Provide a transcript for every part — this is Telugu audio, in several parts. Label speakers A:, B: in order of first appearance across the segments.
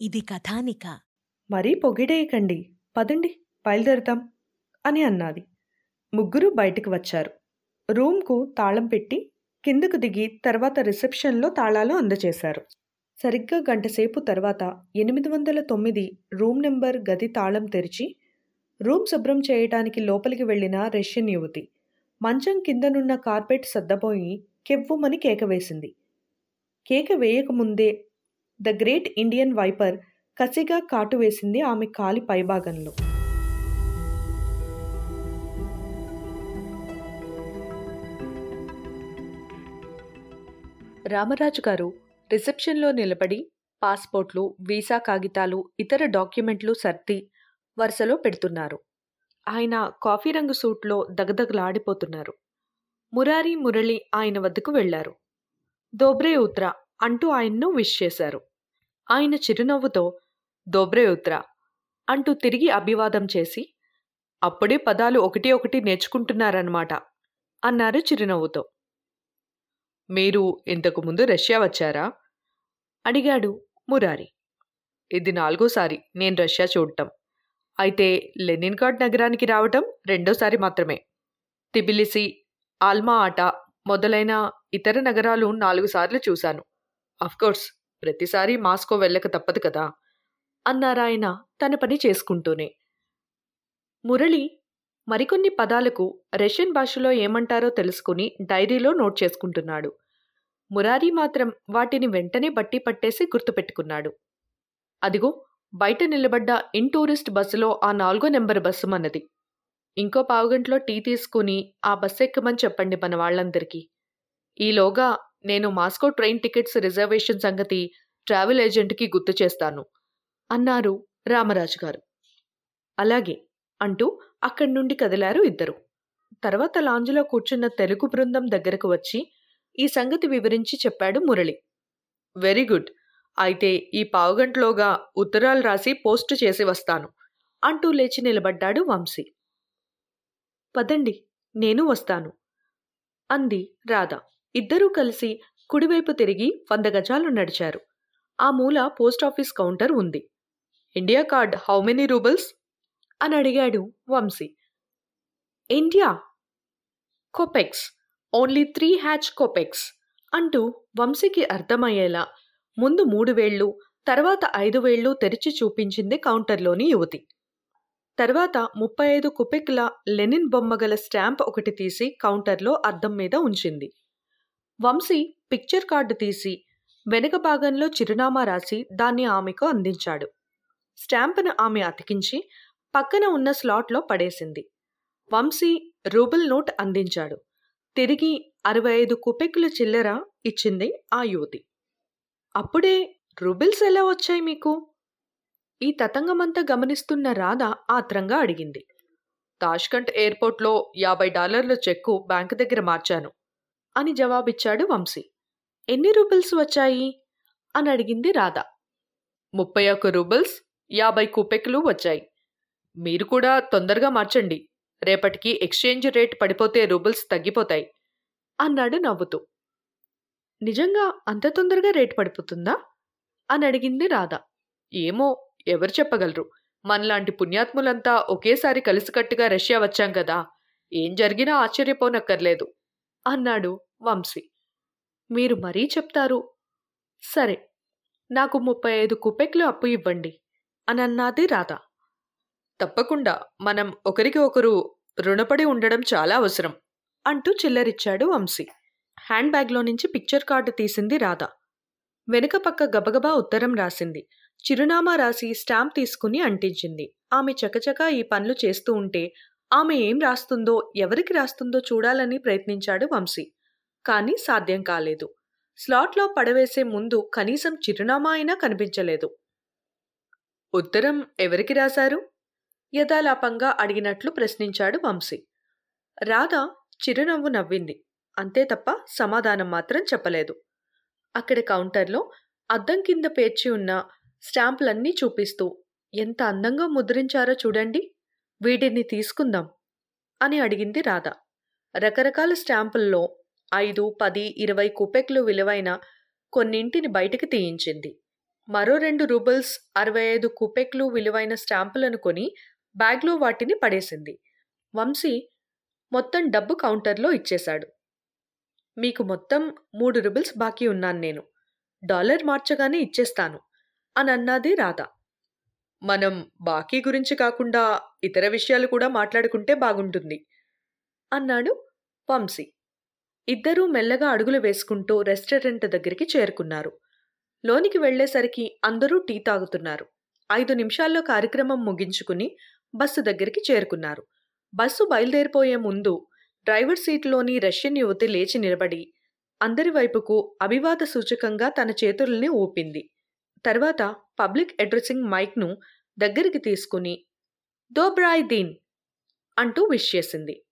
A: ఇది కథానిక.
B: మరీ పొగిడేయకండి. పదండి బయలుదేరుతాం అని అన్నది. ముగ్గురు బయటకు వచ్చారు. రూమ్కు తాళం పెట్టి కిందకు దిగి తర్వాత రిసెప్షన్లో తాళాలు అందజేశారు సరిగ్గా గంటసేపు తర్వాత ఎనిమిది వందల తొమ్మిది రూమ్ నెంబర్ గది తాళం తెరిచి రూమ్ శుభ్రం చేయటానికి లోపలికి వెళ్ళిన రష్యన్ యువతి. మంచం కిందనున్న కార్పెట్ సర్దబోయి కెవ్వుమని కేక వేసింది. కేక వేయకముందే ద గ్రేట్ ఇండియన్ వైపర్ కసిగా కాటు వేసింది ఆమె కాలి పైభాగంలో. రామరాజు గారు రిసెప్షన్లో నిలబడి పాస్పోర్ట్లు వీసా కాగితాలు ఇతర డాక్యుమెంట్లు సర్ది వరుసలో పెడుతున్నారు. ఆయన కాఫీ రంగు సూట్లో దగదగలాడిపోతున్నారు. మురారి మురళి ఆయన వద్దకు వెళ్ళారు. దోబ్రే ఉత్రా అంటూ ఆయన్ను విష్ చేశారు. ఆయన చిరునవ్వుతో దోబ్రే ఉత్రా అంటూ తిరిగి అభివాదం చేసి అప్పుడే పదాలు ఒకటి ఒకటి నేర్చుకుంటున్నారన్నమాట అన్నారు చిరునవ్వుతో. మీరు ఇంతకుముందు రష్యా వచ్చారా? అడిగాడు మురారి. ఇది నాలుగోసారి నేను రష్యా చూడటం. అయితే లెనిన్గాడ్ నగరానికి రావటం రెండోసారి మాత్రమే. తిబిలిసి ఆల్మా ఆట మొదలైన ఇతర నగరాలు నాలుగు సార్లు చూశాను. అఫ్కోర్స్ ప్రతిసారి మాస్కో వెళ్ళక తప్పదు కదా అన్నారాయన తన పని చేసుకుంటూనే. మురళి మరికొన్ని పదాలకు రష్యన్ భాషలో ఏమంటారో తెలుసుకుని డైరీలో నోట్ చేసుకుంటున్నాడు. మురారి మాత్రం వాటిని వెంటనే బట్టి పట్టేసి గుర్తుపెట్టుకున్నాడు. అదిగో బయట నిలబడ్డ ఇన్ టూరిస్ట్ బస్సులో ఆ నాలుగో నెంబర్ బస్సు మన్నది. ఇంకో పావుగంటలో టీ తీసుకుని ఆ బస్ ఎక్కమని చెప్పండి మన వాళ్ళందరికీ ఈలోగా నేను మాస్కో ట్రైన్ టికెట్స్ రిజర్వేషన్ సంగతి ట్రావెల్ ఏజెంట్కి గుర్తు చేస్తాను. అన్నారు రామరాజు గారు. అలాగే అంటూ అక్కడి నుండి కదిలారు ఇద్దరు. తర్వాత లాంజ్లో కూర్చున్న తెలుగు బృందం దగ్గరకు వచ్చి ఈ సంగతి వివరించి చెప్పాడు మురళి. Very good. అయితే ఈ పావుగంటలోగా ఉత్తరాలు రాసి పోస్టు చేసి వస్తాను అంటూ లేచి నిలబడ్డాడు వంశీ. పదండి నేను వస్తాను అంది రాధ. ఇద్దరూ కలిసి కుడివైపు తిరిగి వంద గజాలు నడిచారు. ఆ మూల పోస్టాఫీస్ కౌంటర్ ఉంది. India card how many roubles? అని అడిగాడు Vamshi. India? Kopecks. Only three hatch kopecks అంటూ వంశీకి అర్థమయ్యేలా ముందు మూడు వేళ్ళు తర్వాత ఐదు వేళ్ళు తెరిచి చూపించింది కౌంటర్లోని యువతి. తర్వాత ముప్పై ఐదు కుపెక్ల లెనిన్ బొమ్మగల స్టాంప్ ఒకటి తీసి కౌంటర్లో అద్దం మీద ఉంచింది. వంశీ పిక్చర్ కార్డు తీసి వెనుక భాగంలో చిరునామా రాసి దాన్ని ఆమెకు అందించాడు. స్టాంప్ను ఆమె అతికించి పక్కన ఉన్న స్లాట్లో పడేసింది. వంశీ రూబుల్ నోట్ అందించాడు. తిరిగి అరవై ఐదు కుపెక్కుల చిల్లర ఇచ్చింది ఆ యువతి. అప్పుడే రూబిల్స్ ఎలా వచ్చాయి మీకు? ఈ తతంగమంతా గమనిస్తున్న రాధ ఆత్రంగా అడిగింది. తాష్కంట్ ఎయిర్పోర్ట్లో యాభై డాలర్ల చెక్కు బ్యాంకు దగ్గర మార్చాను అని జవాబిచ్చాడు వంశీ. ఎన్ని రూబుల్స్ వచ్చాయి? అని అడిగింది రాధ. ముప్పై ఒక్క రూబుల్స్ యాభై కుపెక్లు వచ్చాయి. మీరు కూడా తొందరగా మార్చండి. రేపటికి ఎక్స్చేంజ్ రేట్ పడిపోతే రూబుల్స్ తగ్గిపోతాయి అన్నాడు నవ్వుతూ. నిజంగా అంత తొందరగా రేట్ పడిపోతుందా? అని అడిగింది రాధ. ఏమో ఎవరు చెప్పగలరు? మనలాంటి పుణ్యాత్ములంతా ఒకేసారి కలిసికట్టుగా రష్యా వచ్చాం కదా. ఏం జరిగినా ఆశ్చర్యపోనక్కర్లేదు అన్నాడు వంశీ. మీరు మరీ చెప్తారు? సరే నాకు ముప్పై ఐదు కుపెక్లు అప్పు ఇవ్వండి అని రాధ. తప్పకుండా మనం ఒకరికి ఒకరు రుణపడి ఉండడం చాలా అవసరం అంటూ చిల్లరిచ్చాడు వంశీ. హ్యాండ్ బ్యాగ్లో నుంచి పిక్చర్ కార్డు తీసింది రాధ. వెనుక పక్క గబగబా ఉత్తరం రాసింది. చిరునామా రాసి స్టాంప్ తీసుకుని అంటించింది. ఆమె చకచకా ఈ పనులు చేస్తూ ఉంటే ఆమె ఏం రాస్తుందో ఎవరికి రాస్తుందో చూడాలని ప్రయత్నించాడు వంశీ. కానీ సాధ్యం కాలేదు. స్లాట్లో పడవేసే ముందు కనీసం చిరునామా అయినా కనిపించలేదు. ఉత్తరం ఎవరికి రాశారు? యథాలాపంగా అడిగినట్లు ప్రశ్నించాడు వంశీ. రాధ చిరునవ్వు నవ్వింది. అంతే తప్ప సమాధానం మాత్రం చెప్పలేదు. అక్కడ కౌంటర్లో అద్దం కింద పేర్చి ఉన్న స్టాంపులన్నీ చూపిస్తూ ఎంత అందంగా ముద్రించారో చూడండి. వీటిని తీసుకుందాం అని అడిగింది రాధ. రకరకాల స్టాంపుల్లో ఐదు పది ఇరవై కుపెక్లు విలువైన కొన్నింటిని బయటికి తీయించింది. మరో రెండు రూబల్స్ అరవై ఐదు కుపెక్లు విలువైన స్టాంపులను కొని బ్యాగ్లో వాటిని పడేసింది. వంశీ మొత్తం డబ్బు కౌంటర్లో ఇచ్చేశాడు. మీకు మొత్తం మూడు రుబుల్స్ బాకీ ఉన్నాను నేను. డాలర్ మార్చగానే ఇచ్చేస్తాను. అని అన్నది రాధ. మనం బాకీ గురించి కాకుండా ఇతర విషయాలు కూడా మాట్లాడుకుంటే బాగుంటుంది. అన్నాడు వంశీ. ఇద్దరూ మెల్లగా అడుగులు వేసుకుంటూ రెస్టారెంట్ దగ్గరికి చేరుకున్నారు. లోనికి వెళ్ళేసరికి అందరూ టీ తాగుతున్నారు. ఐదు నిమిషాల్లో కార్యక్రమం ముగించుకుని బస్సు దగ్గరికి చేరుకున్నారు. బస్సు బయలుదేరిపోయే ముందు డ్రైవర్ సీట్లోని రష్యన్ యువతి లేచి నిలబడి అందరి వైపుకు అభివాద సూచకంగా తన చేతుల్ని ఊపింది. తర్వాత పబ్లిక్ అడ్రసింగ్ మైక్ను దగ్గరికి తీసుకుని దోబ్రాయ్ దీన్ అంటూ విష్ చేసింది.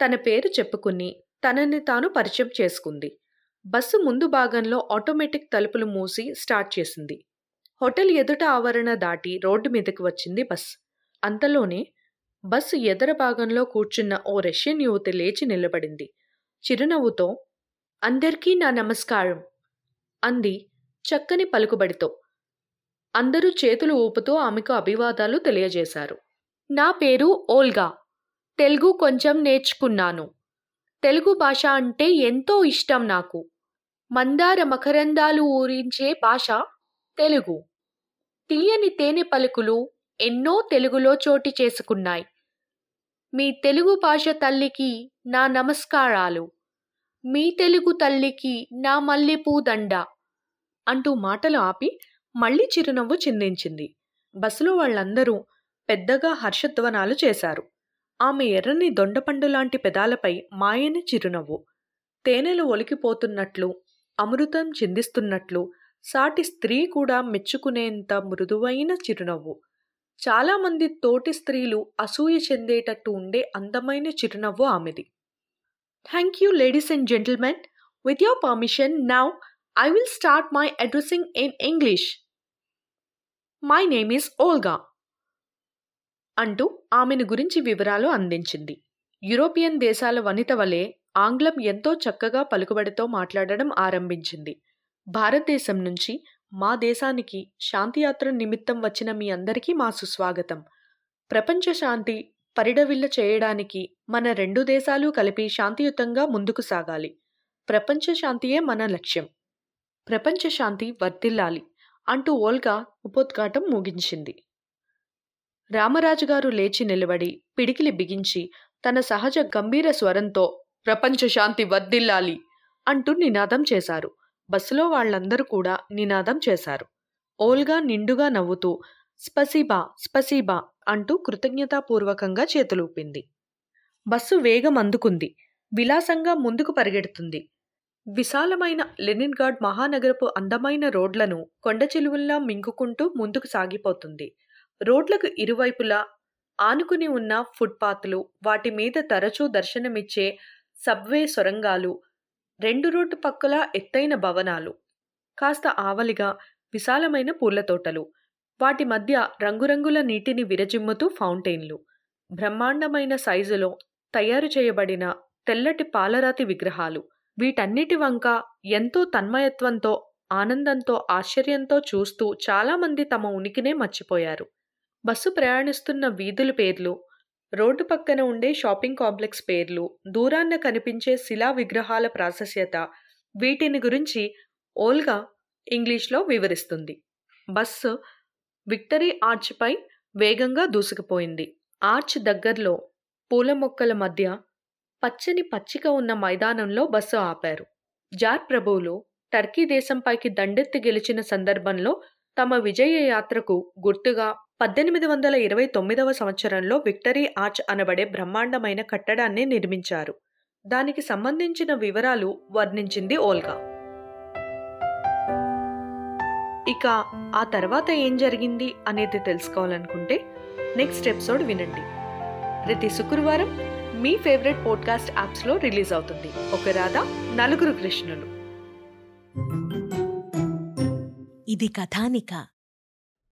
B: తన పేరు చెప్పుకుని తనని తాను పరిచయం చేసుకుంది. బస్సు ముందు భాగంలో ఆటోమేటిక్ తలుపులు మూసి స్టార్ట్ చేసింది. హోటల్ ఎదుట ఆవరణ దాటి రోడ్డు మీదకి వచ్చింది బస్. అంతలోనే బస్సు ఎదర భాగంలో కూర్చున్న ఓ రష్యన్ యువతి లేచి నిలబడింది. చిరునవ్వుతో అందరికీ నా నమస్కారం అంది చక్కని పలుకుబడితో. అందరూ చేతులు ఊపుతూ ఆమెకు అభివాదాలు తెలియజేశారు. నా పేరు ఓల్గా. తెలుగు కొంచెం నేర్చుకున్నాను. తెలుగు భాష అంటే ఎంతో ఇష్టం నాకు. మందార మకరందాలు ఊరించే భాష తెలుగు. తీయని తేనె పలుకులు ఎన్నో తెలుగులో చోటు చేసుకున్నాయి. మీ తెలుగు భాష తల్లికి నా నమస్కారాలు. మీ తెలుగు తల్లికి నా మల్లెపూ దండ అంటూ మాటలు ఆపి మళ్ళీ చిరునవ్వు చిందించింది. బస్సులో వాళ్ళందరూ పెద్దగా హర్షధ్వనాలు చేశారు. ఆమె ఎర్రని దొండపండు లాంటి పెదాలపై మాయని చిరునవ్వు. తేనెలు ఒలికిపోతున్నట్లు అమృతం చిందిస్తున్నట్లు సాటి స్త్రీ కూడా మెచ్చుకునేంత మృదువైన చిరునవ్వు. చాలామంది తోటి స్త్రీలు అసూయ చెందేటట్టు ఉండే అందమైన చిరునవ్వు ఆమెది. Thank you ladies and gentlemen. With your permission now I will start my addressing in English. My name is Olga అంటూ ఆమెను గురించి వివరాలు అందించింది. యూరోపియన్ దేశాల వనిత వలె ఆంగ్లం ఎంతో చక్కగా పలుకుబడితో మాట్లాడడం ఆరంభించింది. భారతదేశం నుంచి మా దేశానికి శాంతియాత్ర నిమిత్తం వచ్చిన మీ అందరికీ మా సుస్వాగతం. ప్రపంచ శాంతి పరిడవిల్ల చేయడానికి మన రెండు దేశాలు కలిపి శాంతియుతంగా ముందుకు సాగాలి. ప్రపంచ శాంతియే మన లక్ష్యం. ప్రపంచ శాంతి వర్ధిల్లాలి. అంటూ ఓల్గా ఉపోద్ఘాటం ముగించింది. రామరాజు గారు లేచి నిలబడి పిడికిలి బిగించి తన సహజ గంభీర స్వరంతో ప్రపంచ శాంతి వర్ధిల్లాలి అంటూ నినాదం చేశారు. బస్సులో వాళ్ళందరూ కూడా నినాదం చేశారు. ఓల్గా నిండుగా నవ్వుతూ స్పసీబా స్పసీబా అంటూ కృతజ్ఞతాపూర్వకంగా చేతులూపింది. బస్సు వేగం అందుకుంది. విలాసంగా ముందుకు పరిగెడుతుంది. విశాలమైన లెనిన్గార్డ్ మహానగరపు అందమైన రోడ్లను కొండచిలువుల్లా మింగుకుంటూ ముందుకు సాగిపోతుంది. రోడ్లకు ఇరువైపులా ఆనుకుని ఉన్న ఫుట్పాత్లు వాటి మీద తరచూ దర్శనమిచ్చే సబ్వే సొరంగాలు రెండు రోడ్డు పక్కల ఎత్తైన భవనాలు కాస్త ఆవలిగా విశాలమైన పూల తోటలు వాటి మధ్య రంగురంగుల నీటిని విరజిమ్ముతూ ఫౌంటైన్లు బ్రహ్మాండమైన సైజులో తయారు చేయబడిన తెల్లటి పాలరాతి విగ్రహాలు వీటన్నిటి వంక ఎంతో తన్మయత్వంతో ఆనందంతో ఆశ్చర్యంతో చూస్తూ చాలామంది తమ ఉనికినే మర్చిపోయారు. బస్సు ప్రయాణిస్తున్న వీధుల పేర్లు రోడ్డు పక్కన ఉండే షాపింగ్ కాంప్లెక్స్ పేర్లు దూరాన్న కనిపించే శిలా విగ్రహాల ప్రాశస్యత వీటిని గురించి ఓల్గా ఇంగ్లీష్లో వివరిస్తుంది. బస్సు విక్టరీ ఆర్చ్పై వేగంగా దూసుకుపోయింది. ఆర్చ్ దగ్గరలో పూల మొక్కల మధ్య పచ్చని పచ్చిక ఉన్న మైదానంలో బస్సు ఆపారు. జార్ ప్రభువులు టర్కీ దేశంపైకి దండెత్తి గెలిచిన సందర్భంలో తమ విజయ యాత్రకు గుర్తుగా పద్దెనిమిది వందల ఇరవై తొమ్మిదవ సంవత్సరంలో విక్టరీ ఆర్చ్ అనబడే బ్రహ్మాండమైన కట్టడాన్ని నిర్మించారు. దానికి సంబంధించిన వివరాలు వర్ణించింది ఓల్గా. ఇక ఆ తర్వాత ఏం జరిగింది అనేది తెలుసుకోవాలనుకుంటే నెక్స్ట్ ఎపిసోడ్ వినండి. ప్రతి శుక్రవారం మీ ఫేవరెట్ పోడ్కాస్ట్ యాప్స్లో రిలీజ్ అవుతుంది. ఒక రాధ నలుగురు కృష్ణులు.
A: ఇది కథానిక.